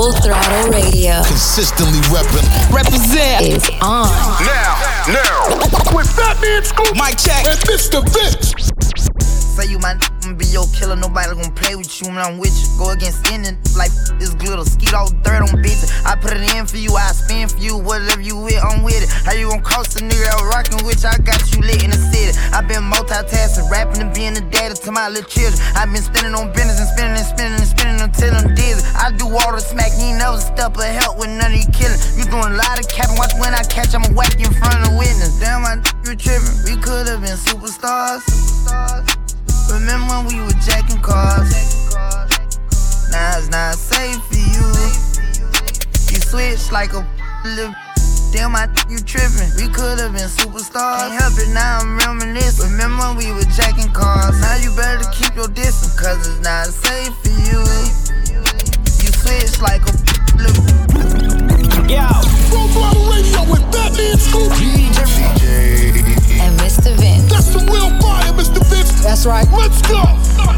Full Throttle Radio. Consistently repping. Represent is on. Now, now. With Fat Man Scoop. Mic check. And Mr. Vince. Say you my n- be your killer, nobody gonna play with you when I'm with you. Go against any like this glitter, skeet all dirt on bitches. I put it in for you, I spin for you, whatever you with, I'm with it. How you gonna cost a nigga out rockin' with you? I got you lit in the city. i been multitasking, rapping and being the daddy to my little children. i been spending on business and spending and spending and spending until I'm dizzy. I do all the smack, you never step or help with none of you killing. You doing a lot of capping, watch when I catch, I'ma whack you in front of the witness. Damn, I you tripping. We could've been superstars. superstars. Remember when we were jacking cars? Now it's not safe for you. You switch like a little. Damn, I you tripping. We could've been superstars. Can't help it now, I'm reminiscing. Remember when we were jacking cars? Now you better keep your distance, cause it's not safe for you. You switch like a little. Yo. Full Throttle Radio with Fat Man Scoop. DJ. And Mr. Vince. That's some real fire, Mr. Vince. That's right. Let's go.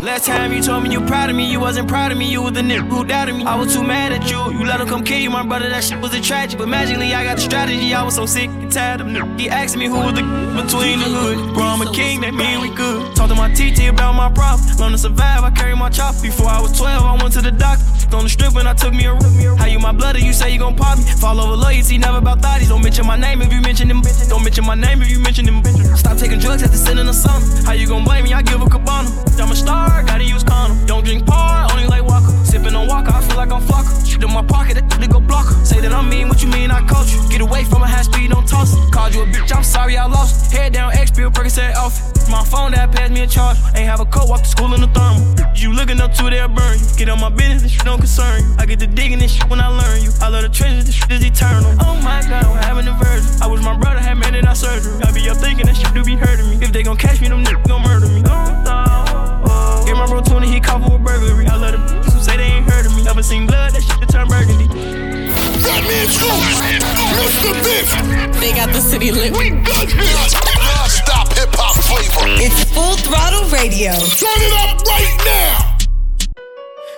Last time you told me you proud of me, you wasn't proud of me. You was the nigga who doubted me. I was too mad at you. You let him come kill you, my brother. That shit was a tragedy. But magically, I got the strategy. I was so sick and tired of nigga. He asked me who was the between the hood. Bro, I'm a king, that mean we good. Talk to my TT about my problem. Learn to survive, I carry my chop. Before I was 12, I went to the doctor. On the strip when I took me a room. How you my blood, you say you gon' pop me. Fall over loyalty, never about thotties. Don't mention my name if you mention them. Don't mention my name if you mention them. Stop taking drugs after sitting the sun. How you gon' blame me? I give a cabana. I'm a star, gotta use condom. Don't drink par, only like Walker. Sipping on Walker, I feel like I'm flocker. Shit in my pocket, that they go blocker. Say that I'm mean, what you mean I coach you? Get away from a high speed, don't toss it. Called you a bitch, I'm sorry I lost. Head down, X pill, Percocet off. My phone that passed me a charge. Ain't have a coat, walk to school in the thermal. You looking up to, they'll burn. Get on my business, don't concern you. I get to digging this shit when I learn you. I love the treasures, this shit is eternal. Oh my god, I'm having a version. I wish my brother had made it out surgery. I be up thinking that shit do be hurting me. If they gon' catch me, them niggas gon' murder me. Oh. Get my bro 20, he caught for a burglary. I love the bitches who say they ain't heard of me. Never seen blood, that shit to turn burgundy. Fat Man Scoop. Mr. Vince. They got the city lit. We got hits. Non-stop hip-hop flavor. It's Full Throttle Radio. Turn it up right now.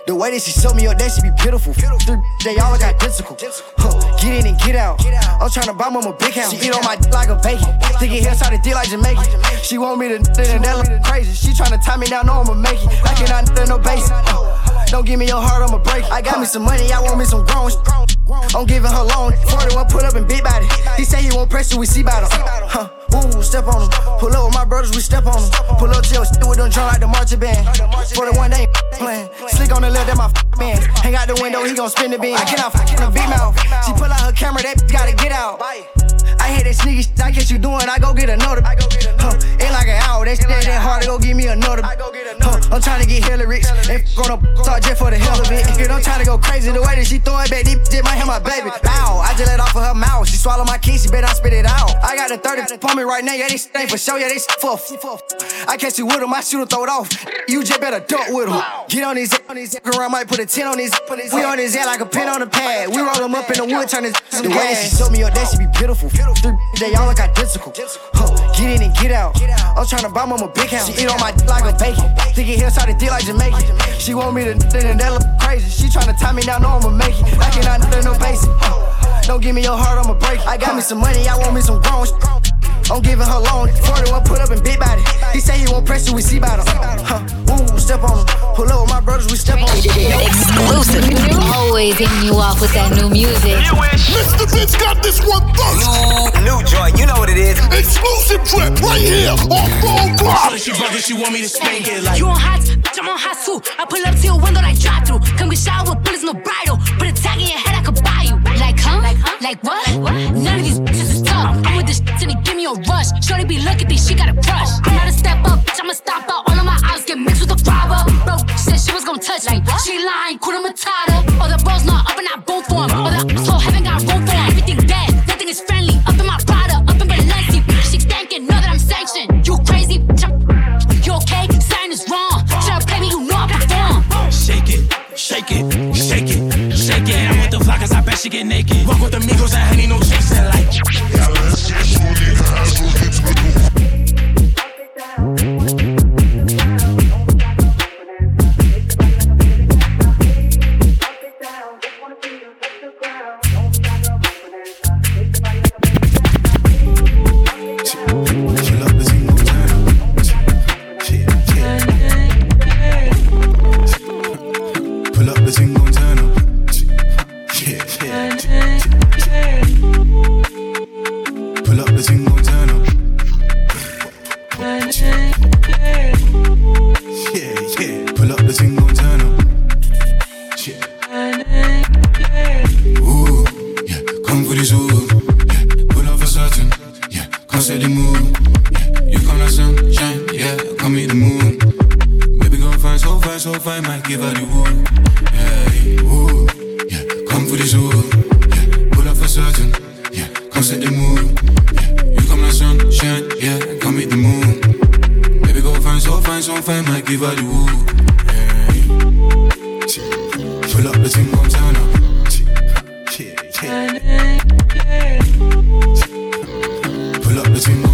The way that she sold me up, that should be pitiful. Three, they all got identical. Huh. Get in and get out. I'm trying to buy mama a big house. She eat on my d- like a bacon. Thinking hair started deal like Jamaican. She want me to and that look crazy. She trying to tie me down, know I'ma make it. I cannot no basic. Don't give me your heart, I'ma break it. I got me some money, I want me some grown. I'm giving her loan. 41 pull up and big body. He say he won't press you, we see about. Huh. Ooh, step on him. Pull up with my brothers, we step on him. Pull up shit with them drum like the marching band. 41 they ain't playing. The left, that my f- man. Hang out the window, he gon' spin the beam. I cannot f- in the big mouth. She pull out her camera, that bitch gotta get out. I hate that sneaky shit, I catch you doing, I go get another. Huh, ain't like an hour, that shit ain't that hard to go give me another. Huh, I'm trying to get hella rich, f- gonna talk just for the hell of it. If I'm trying to go crazy, the way that she throw it back, this bitch might hit my baby. Ow, I just let off of her mouth, she swallow my kiss, she better not spit it out. I got the 30 on me right now, yeah, this ain't for show, yeah, this for f- I catch you with him, I shoot her, throw it off. You just better duck with him. Get on his, on his, around, might put a 10 on his, we on his head like a pin on a pad. We roll him up in the wood, turn his the way oh, that she sold me up, that should be pitiful. Three, they all look identical. Huh, get in and get out. I'm trying to buy mama a big house. She eat on my d- like a bacon. Thinking he'll start to deal like Jamaican. She want me to and that look crazy. She trying to tie me down, know I'ma make it. I cannot n- no basic. Don't give me your heart, I'ma break it. I got me some money, I want me some grown. Sh- I'm giving her loan. 41 put up in big body. He say he won't press you, we see about him. Huh, ooh, step on him. Pull up with my brothers, we step on him. Exclusive. Always hitting you off with that new music. Mr. Vince got this one first. New joint, you know what it is. Exclusive drip right here on Full Throttle. She brother, she want me to spank it like. You on hot, bitch, I'm on hot too. I pull up to your window like drive through. Come get shot with bullets, no bridle. Put a tag in your head, I could buy you. Like, huh? Like, huh? Like what? None of these bitches I'm with this shit and it give me a rush. Shorty be looking, think she got a crush. I'm not a step up, bitch, I'ma stop out. All of my eyes get mixed with the robber. Bro, she said she was gonna touch me. She lying, Kuna Matata. give her the woo. Pull up the team Montana. Pull up the team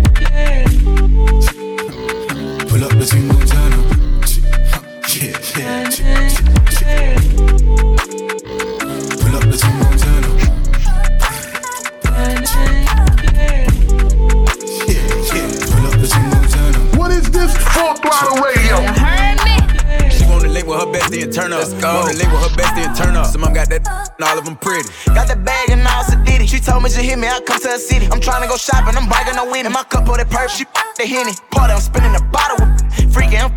between Montana. Yeah, yeah, Pull up between Montana. Yeah, yeah. Pull up between Montana. What is this? Full Throttle Radio. She wanna link with her bestie and turn up. Let's go. Wanna link with her bestie and turn up. Some mom got that and all of them pretty. Got the bag and all sedity. She told me she hit me, I come to her city. I'm trying to go shopping, I'm biking no winning. My cup of that purse, she the henny. Party, I'm spinning the bottle with freaking. I'm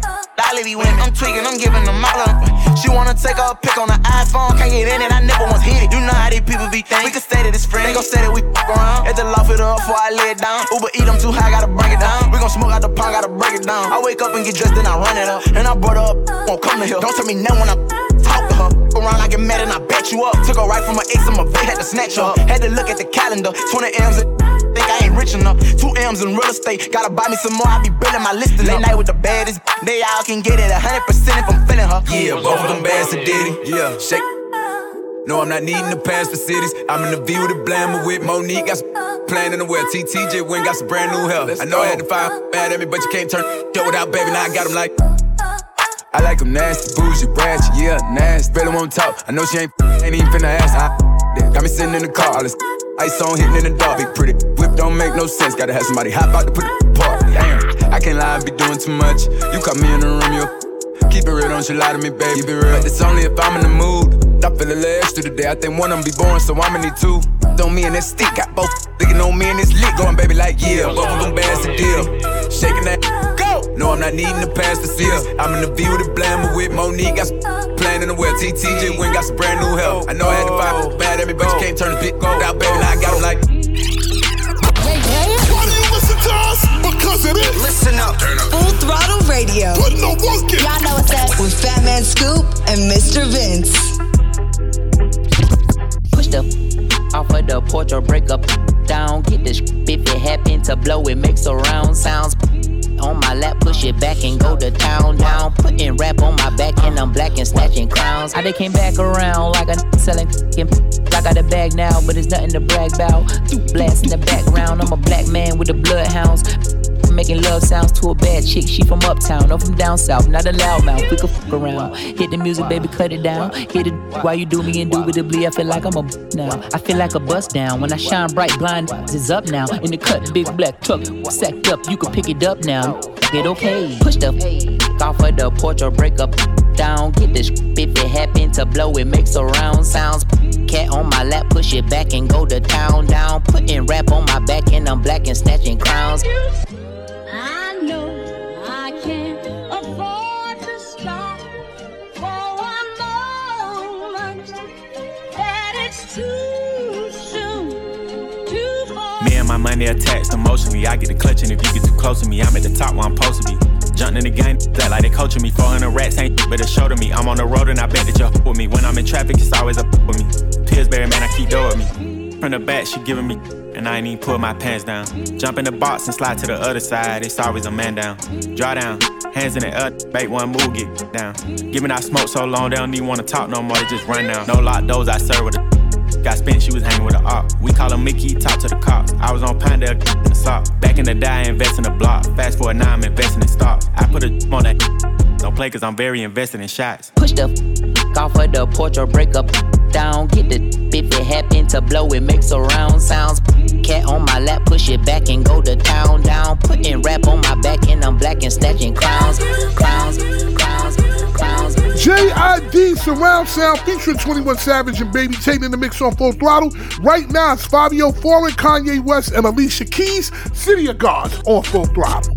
lolly when I'm tweaking, I'm giving them all up. She wanna take a pic on the iPhone, can't get in it, I never once hit it. You know how these people be thinking. We can say that it's friends, they gon' say that we fuck around. At the loft it up before I lay it down. Uber eat, I'm too high, gotta break it down. We gon' smoke out the pond, gotta break it down. I wake up and get dressed, then I run it up. And I brought her up, won't come to here. Don't tell me now when I talk to her. Around, I get mad and I bet you up. Took her right from my ex, I'm a vet, had to snatch her up. Had to look at the calendar, 20 M's. And buy me some more, I be building my list. Late night with the baddest, they all can get it 100% if I'm feeling her. Yeah, both of them bad to Diddy. Yeah, shake. No, I'm not needing the pass for cities. I'm in the view with the blammer with Monique. Got some plan in the. TTJ went got some brand new hair. I know I had to find bad at me, but you can't turn yo without baby. Now I got them like. I like them nasty, bougie, ratchet, yeah, nasty. Really won't talk. I know she ain't ain't even finna ask. I, got me sitting in the car, all this ice on hitting in the dark. Big pretty whip don't make no sense. Gotta have somebody hop out to put the part. Damn, I can't lie, I be doing too much. You caught me in the room, you keep it real, don't you lie to me, baby. Keep it real, but it's only if I'm in the mood. I feel a little extra today. I think one of them be born, so I'ma need two. Don't me and that stick, got both thinking on me and this lick. Going, baby, like, yeah, both of them bands the deal. Shaking that! No, I'm not needing to pass the seals. I'm in the view with the blammer with Monique. Got some plan in the well. TTJ went got some brand new help. I know I had to fight bad at me, but you can't turn the bit out, baby. Now I got them like Why do you listen to us because it is. Listen up. Full throttle radio. Put no work in. Y'all know what's up. With Fat Man Scoop and Mr. Vince. Push the off of the porch or break up down. Get this if it happen to blow, it makes a round sounds on my lap, push it back and go to town down. Putting rap on my back and I'm black and snatching crowns. I they came back around like a selling I got a bag now, but it's nothing to brag about. Blast in the background. I'm a black man with the bloodhounds making love sounds to a bad chick. She from uptown, or from down south, not a loudmouth. We can fuck around. Hit the music, baby, cut it down. Hit it while you do me indubitably. I feel like I'm a now. I feel like a bust down. When I shine bright, blind is up now. In the cut, big black truck, sacked up. You can pick it up now. Get okay. Push the off of the porch or break up down. Get this if it happen to blow, it makes a round sounds. Cat on my lap, push it back and go to town down. Putting rap on my back and I'm black and snatching crowns. And my money attached emotionally. I get the clutch, and if you get too close to me. I'm at the top where I'm supposed to be. Jumping in the game, that like they coaching me. 400 rats ain't but a show to me. I'm on the road and I bet that you're with me. When I'm in traffic, it's always up with me. Pillsbury, man, I keep door with me. From the back, she giving me, and I ain't even pull my pants down. Jump in the box and slide to the other side, it's always a man down. Draw down, hands in the air, bait one move, get down. Giving out smoke so long, they don't even wanna talk no more, they just run down. No lock doors, I serve with a Got spent, she was hanging with a op. We call him Mickey, talk to the cops. I was on Pinedale in the sock. Back in the day, I invest in the block. Fast forward now, I'm investing in stocks. I put a on that. Don't play cause I'm very invested in shots. Push the off of the porch or break up down. Get the if it happen to blow, it makes a round sounds. Cat on my lap, push it back and go to town down. Putting rap on my back and I'm black and snatching crowns, crowns, crowns, crowns. JID Surround Sound featuring 21 Savage and Baby Tate in the mix on full throttle. Right now it's Fivio Foreign, Kanye West, and Alicia Keys, City of God on full throttle.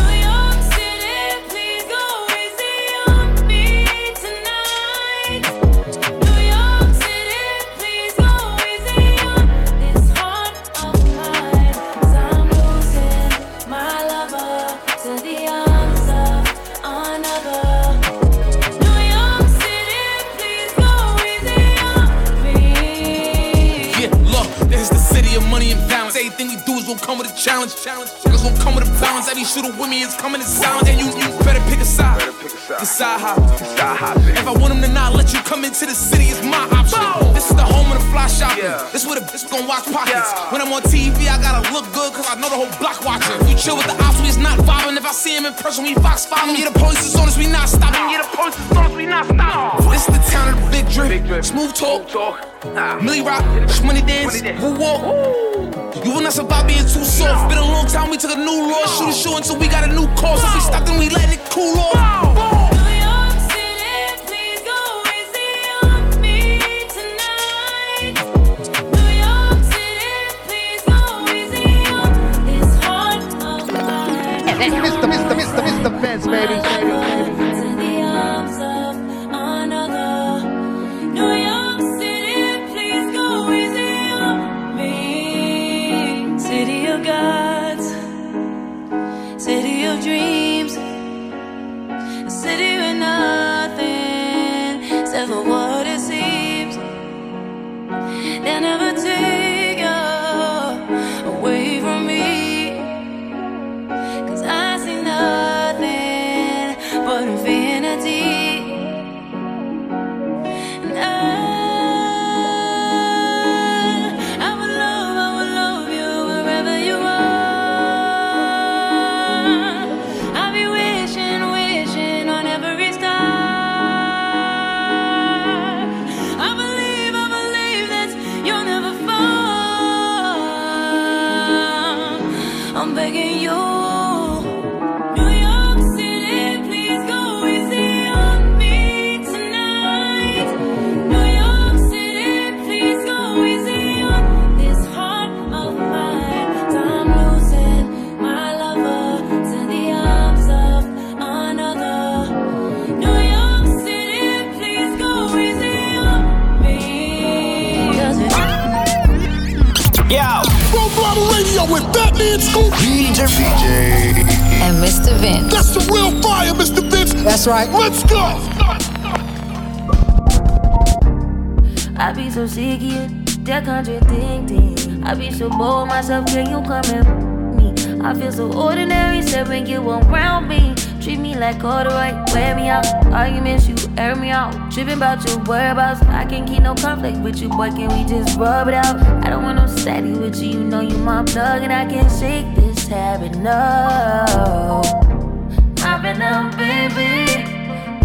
Come with a challenge. Niggas gon' come with a balance. Every shooter with me is coming in silence. And you, you better pick a side. Decide how. If I want them to not let you come into the city, it's my option. This is the home of the fly shopping. This is where the bitch gon' watch pockets. When I'm on TV, I gotta look good, cause I know the whole block watching. If you chill with the ops, we is not vibing. If I see him in person, we fox following. Yeah, the police is on us, we not stopping. Yeah, the police is on us, we not stopping. This is the town of the big drip. Smooth talk. Millie rock, money dance, woo walk. You will not survive being too soft. Been a long time, we took a new law. Shoot a show until we got a new cause. If we stop, then we letting it cool off. Mr. Mr. Mr. Mr. Vince, baby. Sick of that contradicting. I be so bold myself, can you come and me? I feel so ordinary, said when you around me. Treat me like corduroy, wear me out. Arguments, you air me out. Tripping about your whereabouts. I can't keep no conflict with you, boy. Can we just rub it out? I don't want no steady with you. You know you my plug, and I can't shake this habit. No. I've been up, baby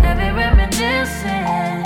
Heavy reminiscing.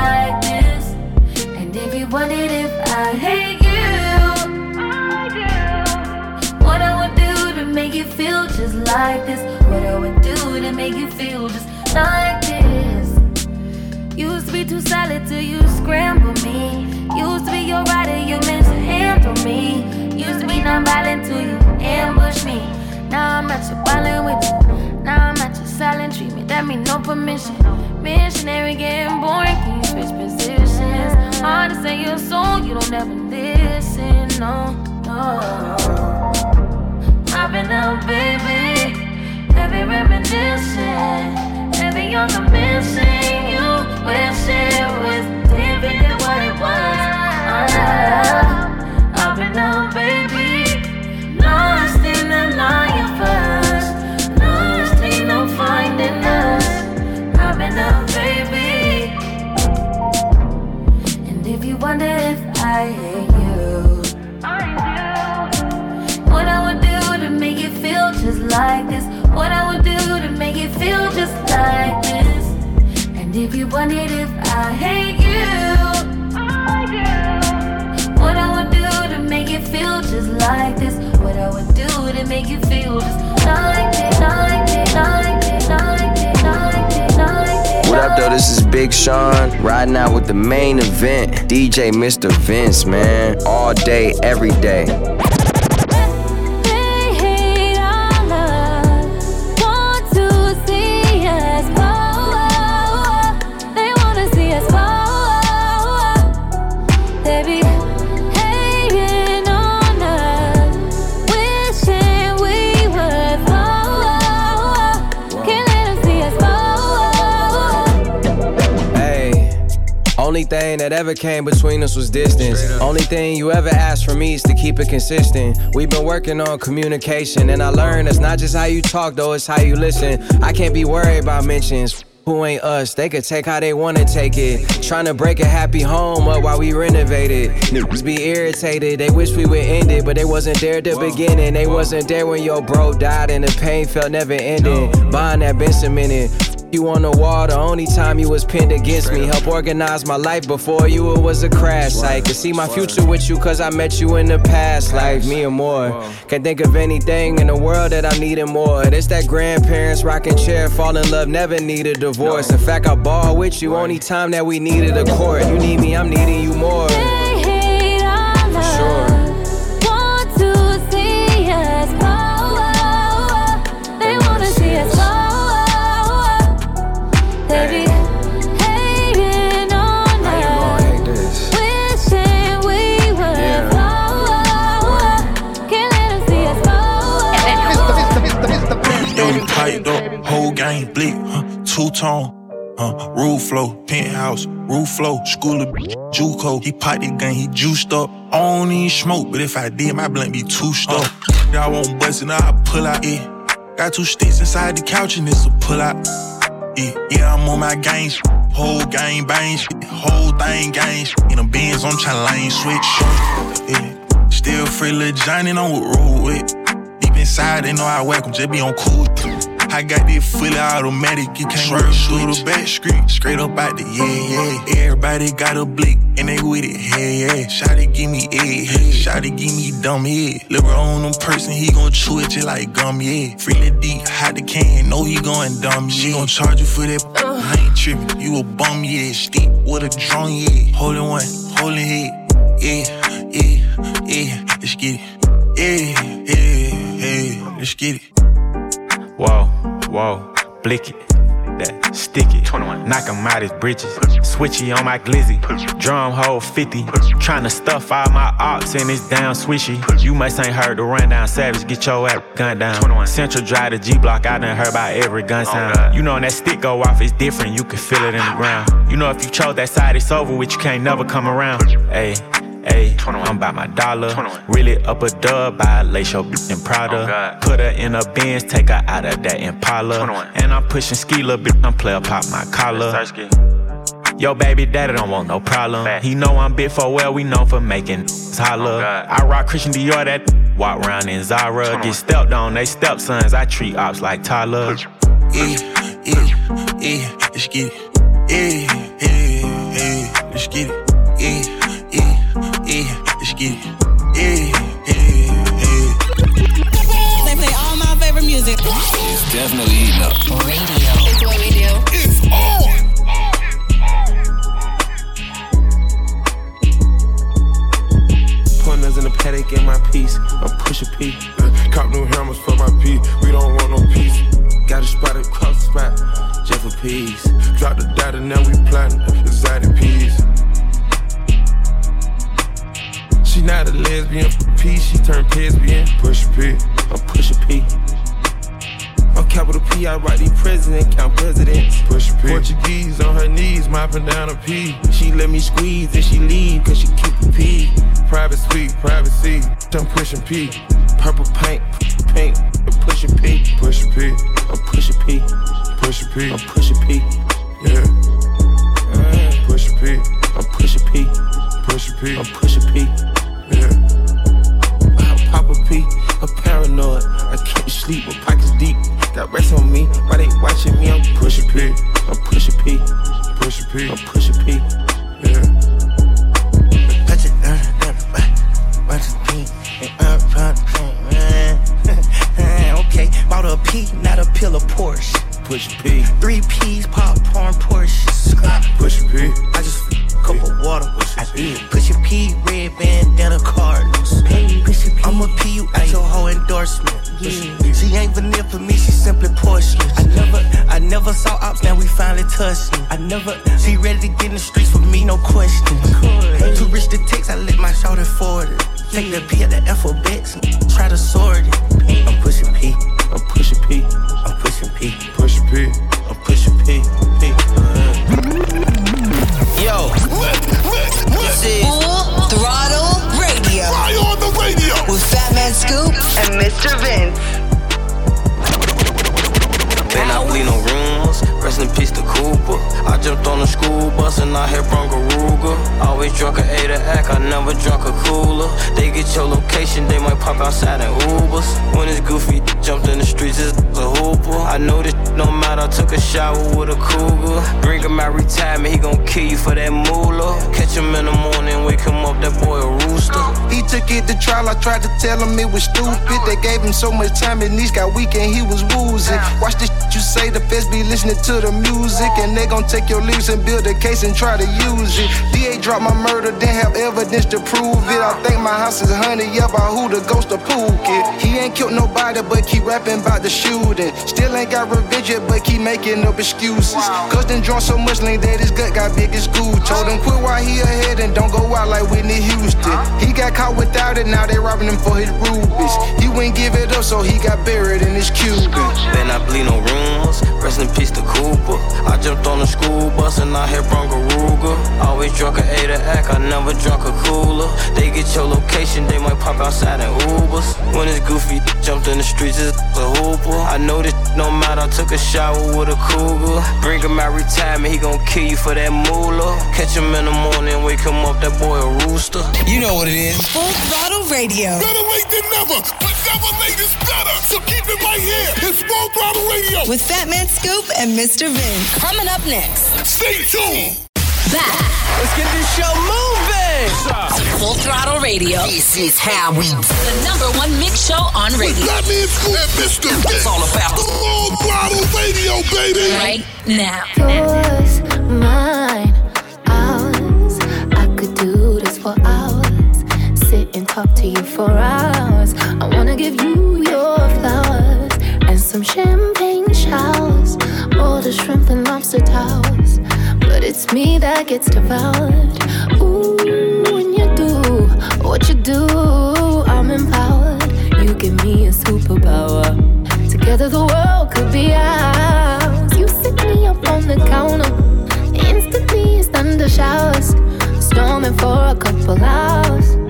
like this. And if you wondered if I hate you, I do. What I would do to make you feel just like this. What I would do to make you feel just like this. Used to be too solid till you scramble me. Used to be your rider, you meant to handle me. Used to be non-violent till you ambush me. Now I'm at your violent with you. Now I'm at your silent treatment. That mean no permission. Missionary getting boring, switch positions? Hard to say your soul, you don't ever listen. No, no. I've been up, baby. Heavy reminiscing. On the missing you. Wish it was different than what it was. I've been up, baby. With the main event. DJ Mr. Vince, man. All day, every day. That ever came between us was distance. Only thing you ever asked from me is to keep it consistent. We've been working on communication, and I learned it's not just how you talk, though, it's how you listen. I can't be worried about mentions. Who ain't us? They could take how they wanna take it. Trying to break a happy home up while we renovate it. Niggas be irritated, they wish we would end it, but they wasn't there at the beginning. They wasn't there when your bro died and the pain felt never ending. Buying that been cemented. You on the wall, the only time you was pinned against me. Help organize my life before you, it was a crash site. Could see my future with you, cause I met you in the past life, me and more. Can't think of anything in the world that I'm needing more. It's that grandparents rocking chair, fall in love, never need a divorce. In fact, I ball with you, only time that we needed a court. You need me, I'm needing you more. Gang blick, huh? two tone. Uh, roof flow, penthouse, roof flow, school of Juco. He piped the gun, he juiced up. I don't even smoke, but if I did, my blunt be too stuck. Y'all won't bust it, now I pull out, yeah. Got two sticks inside the couch and it's a pull out. Yeah, yeah, I'm on my game, sh- whole game bang, whole thing gang. In the Benz, I'm tryna lane switch. Yeah, still free Lil Johnny, on with roll with. Deep inside, they know I whack 'em, just be on cool. I got this fully automatic, you can't swerve through the back street, straight up out the yeah, yeah. Everybody got a blick, and they with it, hey, yeah. Shotty give me egg, shotty give me dumb head. Live on them person, he gon' chew it just like gum, yeah. Freely deep, hot the can, know he going dumb, She gon' charge you for that, uh. I ain't trippin', you a bum, yeah. Stick with a drum, yeah. Holding one, holding head, yeah, yeah, yeah. Let's get it, yeah, yeah, yeah. Let's get it. Whoa, whoa, blick it. That stick it. 21. Knock him out his britches. Switchy on my glizzy. Drum hole 50. Tryna stuff all my ops in this damn swishy. You must ain't heard the rundown savage. Get your ass gun down. 21. Central drive to G block. I done heard about every gun oh, sound. you know when that stick go off, it's different. You can feel it in the ground. You know if you chose that side, it's over with. You can't never come around. Hey. Ayy, I'm about my dollar. Really up a dub, buy a lace your bitch and Prada. Put her in a Benz, take her out of that Impala. And I'm pushing ski little bit, I'm player pop my collar. Yo, baby daddy don't want no problem. He know I'm big for well, we know for making holler. I rock Christian Dior, that walk around in Zara. Get stepped on, they stepsons. I treat ops like Tyler. Yeah, yeah, yeah, eh, let's get it. Yeah, yeah, yeah, let's get it. Pointers in my piece. I'm push a P. Uh, cop new hammers for my P. We don't want no peace. Got a spot across the spot. Just for peace. Drop the data, now we plotting. Exotic peas. She not a lesbian for peace. She turned lesbian. Push a P. I'm push a P. On capital P, I write the president, count presidents. Push a P. Portuguese on her knees, mopping down a P. She let me squeeze and she leave, cause she keep a P. Private suite, privacy. I'm pushing P. Purple paint, paint, I'm pushing P. Push a P. I'm pushing P. Push a P. I'm pushing P. Yeah. Push a P. I'm pushing P. Push a P. I'm pushing P. Yeah. I pop a P, a paranoid. I can't sleep, my pockets deep. Got rest on me, why they watching me? I'm pushing P. I'm pushing P. Push a P. I'm pushing P. Yeah. Okay, bought a P, not a pill of Porsche. Push P. Three P's, popcorn, Porsche. Push P. I just f- cup of water. I did. Push a P, red bandana Cardinals. I'm a P, you at your whole endorsement. Yeah. She ain't vanilla for me, she simply porcelain. I never, I never saw ops, now we finally touched. I never, she ready to get in the streets for me, no question. Too rich to text, I let my shoulder forward it. Take the P at the alphabets and try to sort it. I'm pushing P, I'm pushing P. I'm pushing P, Push a P. I'm pushing P. P. Yo, this is Full Throttle Radio Fly on the radio. with Fat Man Scoop and Mr. Vince. Rest in peace to Cooper. I jumped on the school bus and I hit Bronco Ruger. Always drunk a A to act, I never drunk a cooler. They get your location, they might pop outside in Ubers. When it's goofy, jumped in the streets, it's a hooper. I know this no matter, I took a shower with a cougar. Bring him out retirement, he gon' kill you for that moolah. Catch him in the morning, wake him up, that boy a rooster. He took it to trial, I tried to tell him it was stupid. They gave him so much time, his knees got weak and he was woozy. Watch this shit you say, the feds be listening to the music. And they gon' take your lyrics and build a case and try to use it. DA dropped my murder, didn't have evidence to prove it. I think my house is honey up by who the ghost of Pookie. He ain't killed nobody, but keep rapping about the shooting. Still ain't got revenge yet, but keep making up excuses. Cause then drunk so much lean that his gut got big as goo. Told him quit while he ahead and don't go out like Whitney Houston. He got caught without it, now they robbing him for his rubies. He wouldn't give it up, so he got buried in his Cuban. Then I bleed no rumors. Rest in peace to Cooper. I jumped on the school bus and I hit Bronco Ruger. Always drunk a A to act, I never drunk a cooler. They get your location, they might pop outside in Ubers. When it's goofy, jumped in the streets, it's a hooper. I know this no matter, I took a shower with a cougar. Bring him out retirement, he gon' kill you for that moolah. Catch him in the morning, wake him up, that boy a rooster. You know what it is. Full Throttle Radio Better late than never, but never late is better. So keep it right here. It's Full Throttle Radio. with Fat Man Scoop and Mr. Vince. Coming up next. Stay tuned. Back. Let's get this show moving. Full Throttle Radio. This is how we The number one mix show on radio. That means Scoop and Mr. It's all about the Full Throttle Radio, baby. Right now. Yours, mine, talk to you for hours. I wanna give you your flowers and some champagne showers. All the shrimp and lobster towers. But it's me that gets devoured. Ooh, when you do what you do, I'm empowered. You give me a superpower. Together the world could be ours. You sit me up on the counter. Instantly it's thunder showers. Storming for a couple hours.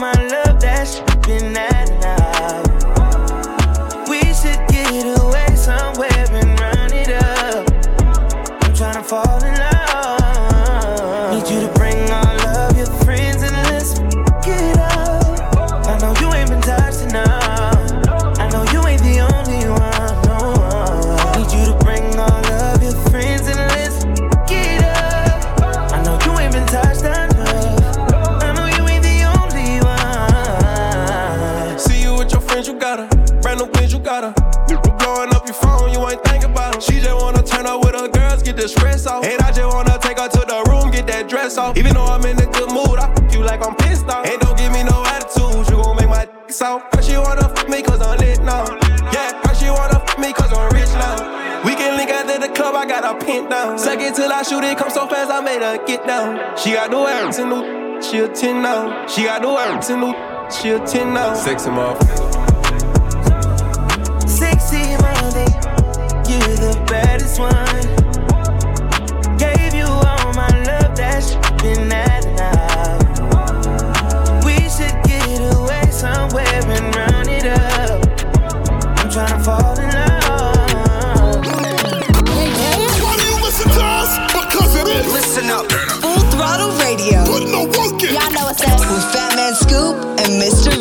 my love that's been that Till I shoot it, come so fast, I made her get down. She got no ass and the she a 10 now. She got no ass and the she a 10 now. Sexy motherfucker. Sexy mother, You're the baddest one. radio. Putting no work in. Y'all know what's up with Fat Man Scoop and Mr.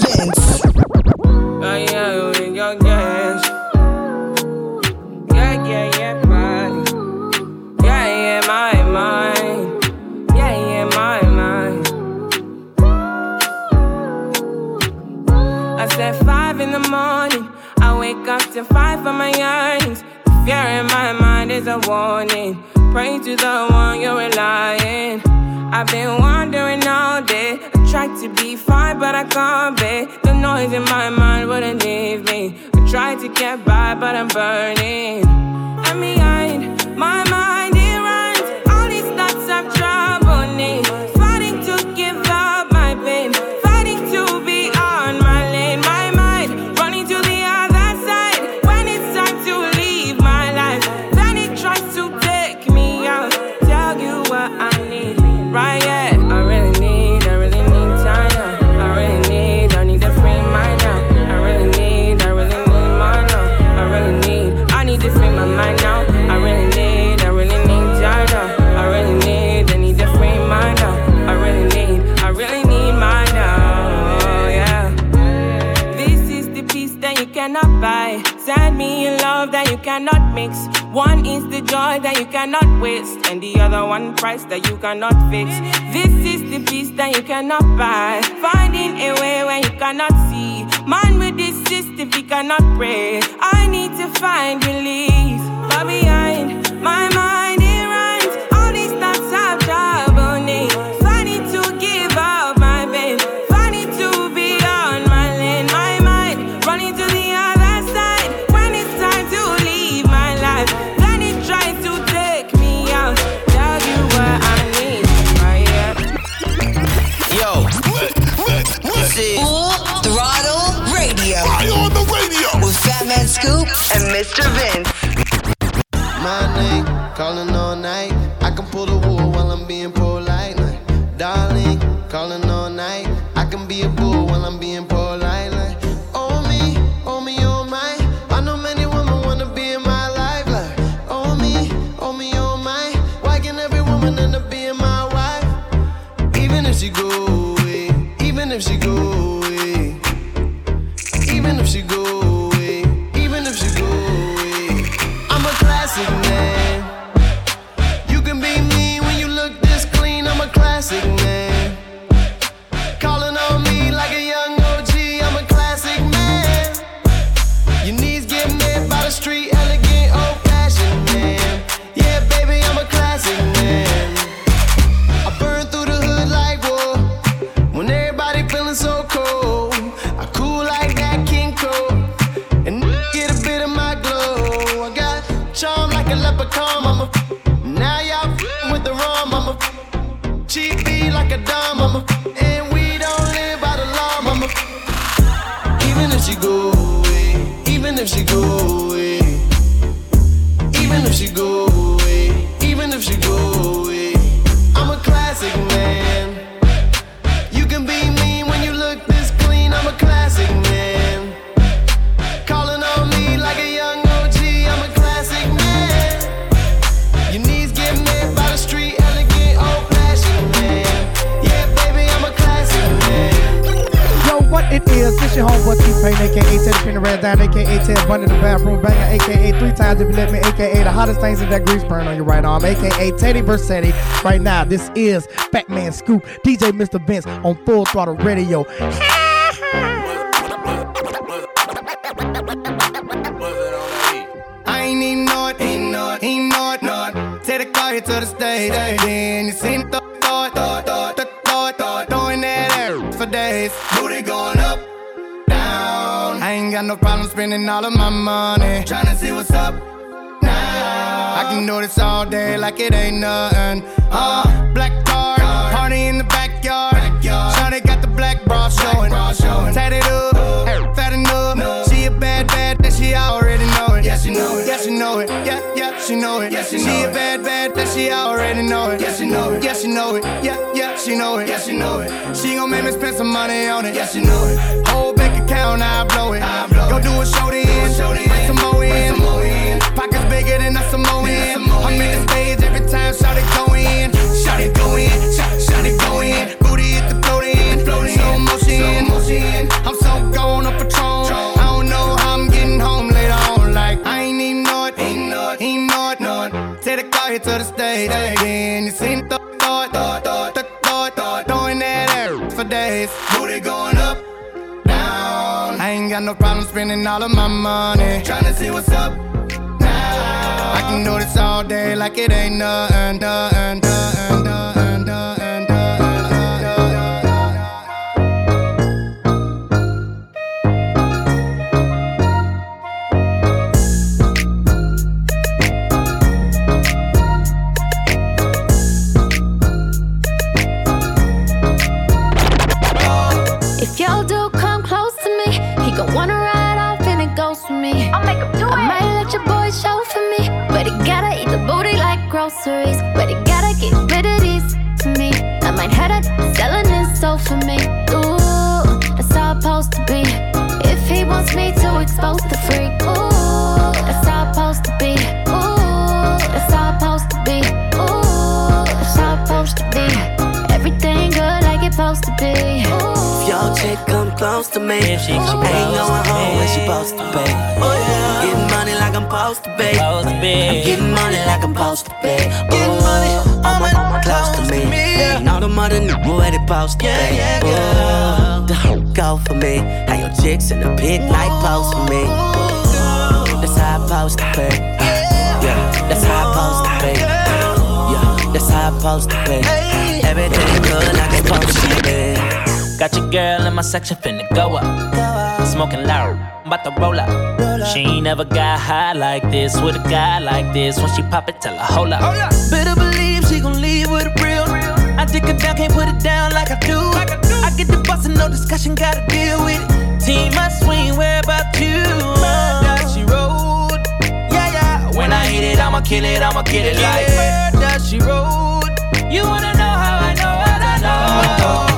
This is the peace that you cannot buy. Finding a way when you cannot see. Man with this system, he cannot pray. I need to find relief. Mr. Vince. Right now, this is Fat Man Scoop, DJ Mr. Vince on Full Throttle Radio. I ain't even know it, ain't know it, ain't. Take the car here to the stage, like it ain't nothing. Uh, black card, party in the backyard. Shawty got the black bra showing, tatted up, fat enough. She a bad, bad, that she already know it. Yeah, she know it. Yeah, she know it. Yeah, yeah, she know it. Yeah, she, know she a bad, bad, that she already know it. Yeah, she know it. Yeah, she know it. Yeah, yeah, she know it. Yeah, she know it. She gon' make me spend some money on it. Yeah, she know it. Whole bank account, I blow it. Go do a show then, bring some more in. Pockets bigger than a Samoan. I'm in the stage every time, shout it go in. Shout it go in, shout, it go in. Booty hit the float in, slow motion. I'm so gone on Patron. I don't know how I'm getting home later on. Like, I ain't even know it, ain't know it, ain't know it. Take the car here to the stage. Then you seen the thought, thought, thought, thought, thought, thought. throwing that air for days. Booty going up, down. I ain't got no problem spending all of my money. Tryna see what's up can do this all day like it ain't nothing, nothing, If y'all do come close to me, he gon' wanna groceries. But he gotta get rid of these to me. I might have that selling his soul for me. Ooh, that's how it's supposed to be. If he wants me to expose the freak, ooh, that's how it's supposed to be. Ooh, that's how it's supposed to be. Ooh, that's how it's supposed to be. Everything good like it's supposed to be. Ooh. If chick come close to me, she ain't going home when she supposed to be. Getting money like I'm supposed to be. I'm getting money like I'm supposed to be. Getting money, all my close to me. And all the mother niggas where they supposed to be. Ooh, the hoe go for me. How your chicks in the pit like post for me. That's how I supposed to be. Yeah, that's how I supposed to be. Yeah, that's how I supposed to be. Everything good like it's supposed to be. Got your girl in my section finna go up. Smoking loud, I'm about to roll up. She ain't never got high like this with a guy like this. When she pop it, tell her hold up. Better believe she gon' leave with a real. I dick her down, can't put it down like I do. I get the bustin', no discussion, gotta deal with it. Team, I swing, where about you? Murder, she rode. Yeah, yeah. When I hit it, I'ma kill it, I'ma kill it like murder, she rode. You wanna know how I know what I know?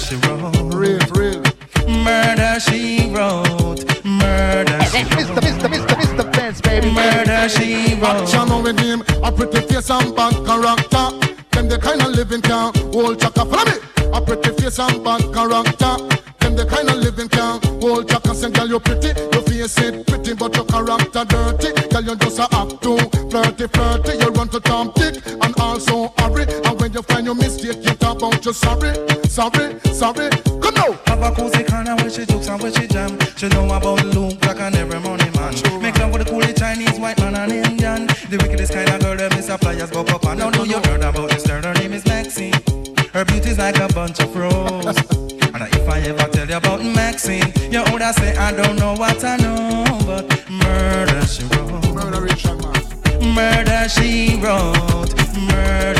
Murder she wrote. Murder she wrote. Murder she wrote. Mr. Mr. Mr. Mr. Vince, baby. Murder she wrote. Action with him, a pretty face and bad character. Them the kind of living can hold chaka. Follow me. A pretty face and bad character. Them the kind of living can hold chaka. Say, girl, you pretty, your face it pretty, but your character dirty. Girl, you just a act too flirty, flirty. You run to Tom Dick and also hurry. And when you find your mistake, you talk you sorry, sorry, sorry. Come now. Have a cozy corner where she jokes and where she jam. She know about Luke Black and every money man. Make love with a coolie Chinese, white man and Indian. The wickedest kind of girl is a flyers go up and now know you heard about this girl. Her name is Maxine. Her beauty's like a bunch of roses. and if I ever tell you about Maxine, you would say I don't know what I know, but murder she wrote. Murder Richard man. she wrote. Murder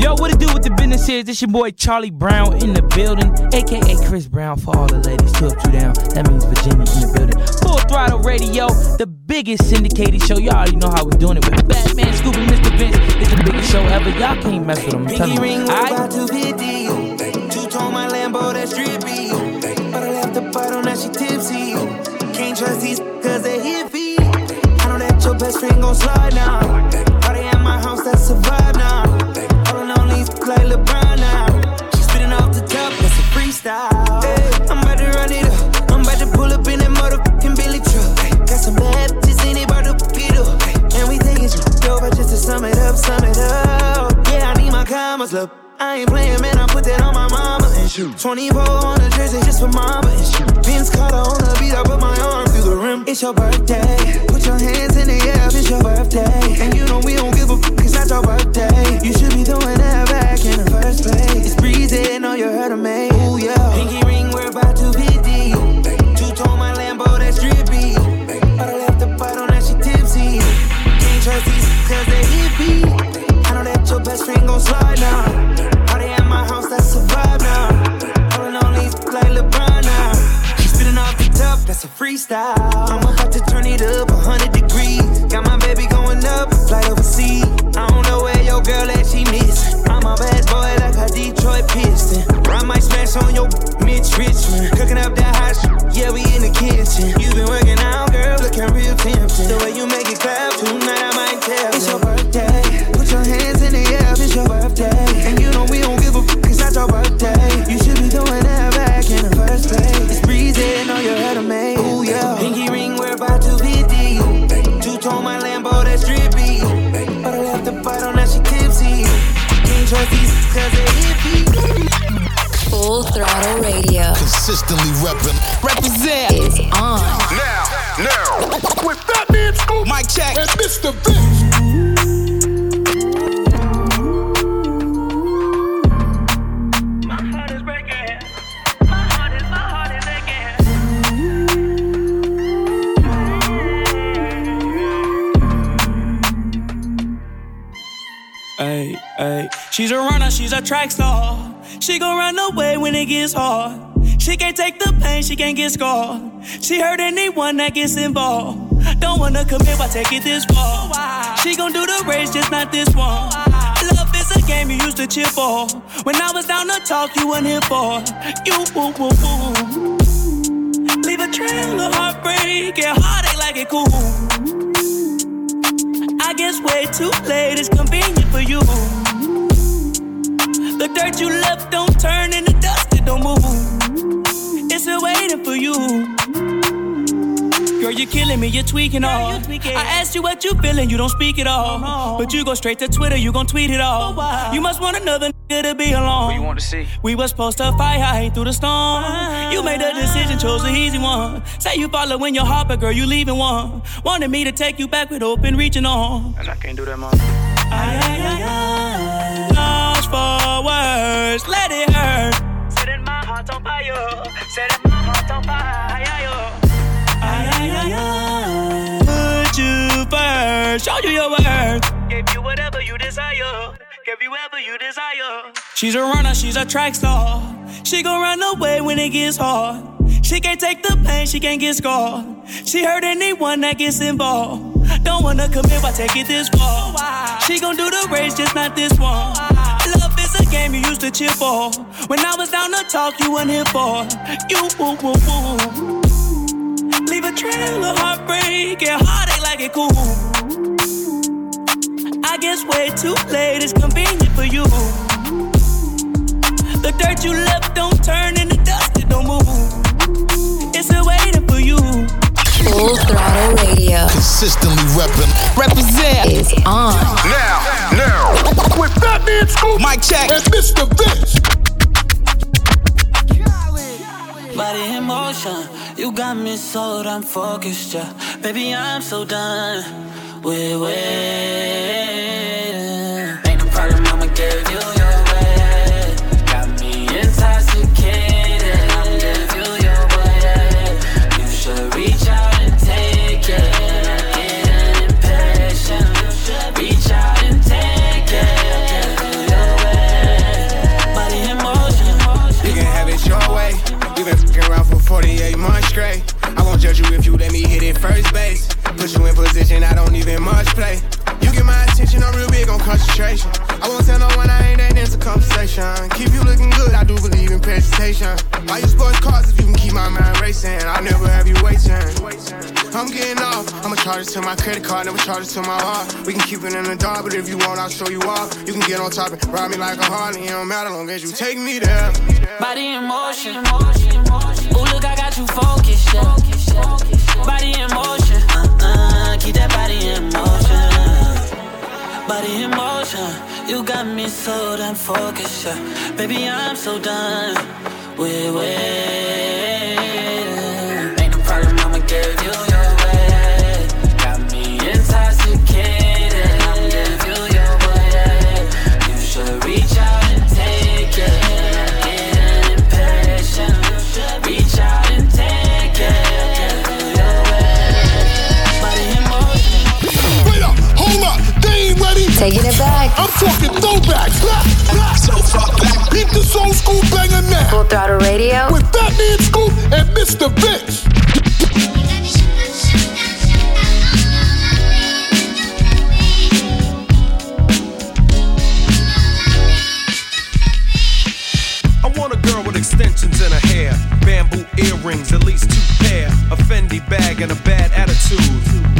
Yo, what it do with the business is? This your boy Charlie Brown in the building, aka Chris Brown for all the ladies. Two up, two down. That means Virginia in the building. Full Throttle Radio, the biggest syndicated show. Y'all already know how we're doing it with Batman, Scooby, Mr. Vince. It's the biggest show ever. Y'all can't mess with them. I'm telling you. ring about 250. Two tone my Lambo, that's drippy. But I left the bottle, now she tipsy. Can't trust these cause they hippie. I know that your best friend gon' slide now. Party my house, that's survive now. All alone, these like LeBron now. She spitting off the top, that's a freestyle. Hey, I'm about to run it up. I'm about to pull up in that motherfucking Billy truck. Got some bitches in it, about to it up. And we taking shit over just to sum it up, sum it up. Yeah, I need my commas, look. I ain't playing, man, I put that on my mama and shoot. 24 on the jersey just for mama and shoot. Vince Carter on the beat, I put my arm through the rim. It's your birthday. Consistently reppin'. Represent is on. Now, now, with that man Scoop, Mike check, and Mr. Vince. Ay, ay. She's a runner, she's a track star. She gon' run away when it gets hard. She can't take the pain, she can't get scarred. She hurt anyone that gets involved. Don't wanna commit, why take it this far? She gon' do the race, just not this one. Love is a game you used to cheer for. When I was down to talk, you weren't here for. You woo woo woo. Leave a trail of heartbreak and heartache like it cool. I guess way too late is convenient for you. The dirt you left don't turn into for you. Girl, you're killing me, you're tweaking all. I asked you what you feeling, you don't speak at all. But you go straight to Twitter, you gon' tweet it all. You must want another nigga to be alone. you want to see? We was supposed to fight, I hate through the storm. You made a decision, chose the easy one. Say you following your heart, but girl, you leaving one. Wanted me to take you back with open reaching on. And I can't do that, man. Ay, ay, ay, ay. Lost for words, let it hurt. Setting my heart on fire, setting my heart on fire. Ay, ay, ay, ay. Put you first, show you your worth. You whatever you desire, you whatever you desire. She's a runner, she's a track star. She gon' run away when it gets hard. She can't take the pain, she can't get scarred. She hurt anyone that gets involved. Don't wanna commit, why take it this far? Oh, she gon' do the race, just not this one. Oh, Game you used to cheer for. When I was down to talk, you weren't here for. You woo woo woo. Leave a trail of heartbreak and heartache like it cool. I guess way too late is convenient for you. The dirt you left don't turn into dust, it don't move. It's for you. Full Throttle Radio. Consistently reppin'. Represent is on. Now, now, with that man Scoop, Mike check, and Mr. Vince. Body in motion, you got me sold, I'm focused, yeah. Baby, I'm so done with waiting. first base. Put you in position, I don't even much play. You get my attention, I'm real big on concentration. I won't tell no one I ain't that into conversation. Keep you looking good, I do believe in presentation. Buy you sports cars if you can keep my mind racing. I'll never have you waiting. I'm getting off, I'ma charge it to my credit card, never charge it to my heart. We can keep it in the dark, but if you want, I'll show you off. You can get on top and ride me like a Harley, it don't matter long as you take me there. Body in motion, ooh, look, I got you focused. Yeah. Body in motion. Uh-uh, keep that body in motion. Body in motion. You got me so damn focused, yeah. Baby, I'm so done with waiting. Taking it back. I'm talking throwbacks. Blah, blah. So fuck that. Beat this old school banger now. Full Throttle Radio. With Fat Man Scoop and Mr. Vince. I want a girl with extensions in her hair, bamboo earrings, at least two pair, a Fendi bag, and a bad attitude.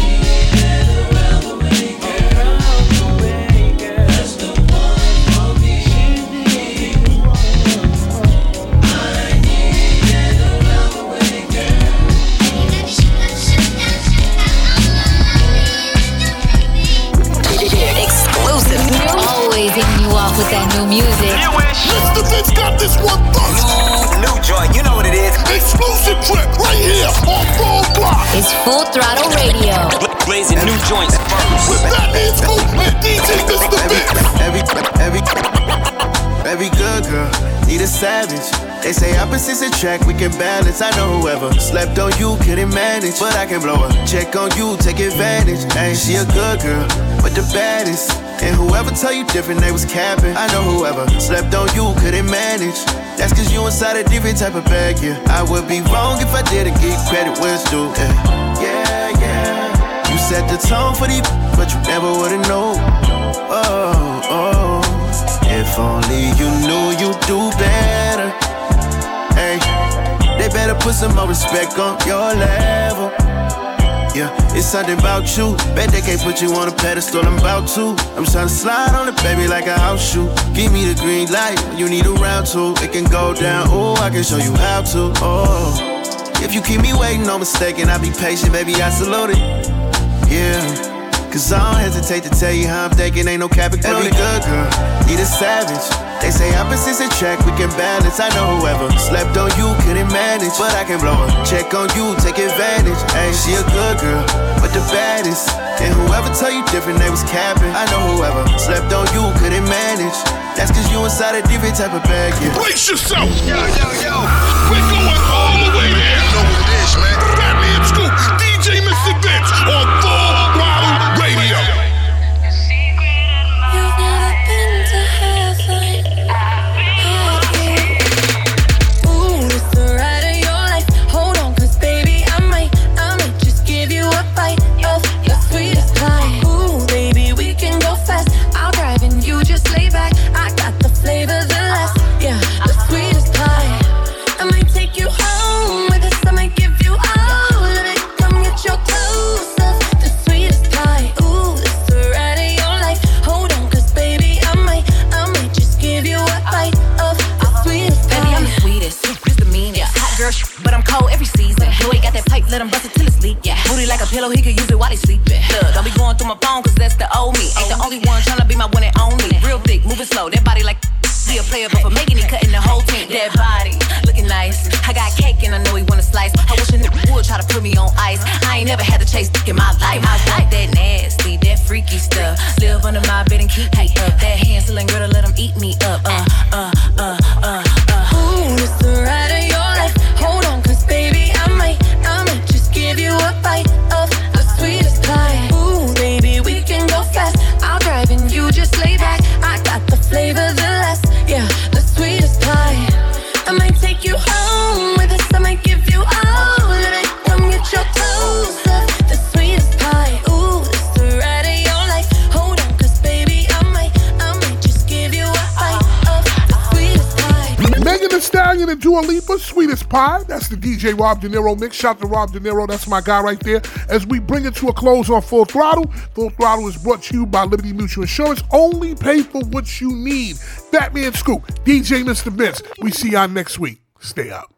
New music. Mr. Vince got this one first. New joint, you know what it is. Exclusive trip right here on Full Block. It's Full Throttle Radio. Blazing new joints first. Fat Man Scoop and DJ Mr. Vince. Every, every, every good girl need a savage. They say opposites attract, we can balance. I know whoever slept on you couldn't manage, but I can blow her. Check on you, take advantage. Ain't she a good girl, but the baddest. And whoever tell you different, they was capping. I know whoever slept on you couldn't manage. That's cause you inside a different type of bag, yeah. I would be wrong if I didn't give credit where it's due, yeah. Yeah, yeah. You set the tone for these, but you never would've known. Oh, oh. If only you knew you'd do better. Hey, they better put some more respect on your level. Yeah, it's something about you. Bet they can't put you on a pedestal. I'm about to. I'm trying to slide on it, baby, like a house shoe. Give me the green light you need a round two. It can go down. Oh, I can show you how to. Oh, if you keep me waiting, no mistake, and I be patient, baby, I salute it. Yeah. Cause I don't hesitate to tell you how I'm thinking, ain't no cap Every good girl need a savage. They say opposites attract, we can balance. I know whoever slept on you couldn't manage, but I can blow her. Check on you, take advantage. Ain't she a good girl, but the baddest. And whoever tell you different, they was capping. I know whoever slept on you couldn't manage. That's cause you inside a different type of bag. Yeah. Brace yourself. Yo, yo, yo. We're going all the way there. You know what it is, man. Fat Man Scoop, DJ Mr. Vince The DJ Rob De Niro mix. Shout to Rob De Niro. That's my guy right there. As we bring it to a close on Full Throttle. Full Throttle is brought to you by Liberty Mutual Insurance. Only pay for what you need. Fat Man Scoop, DJ Mr. Vince. We see y'all next week. Stay up.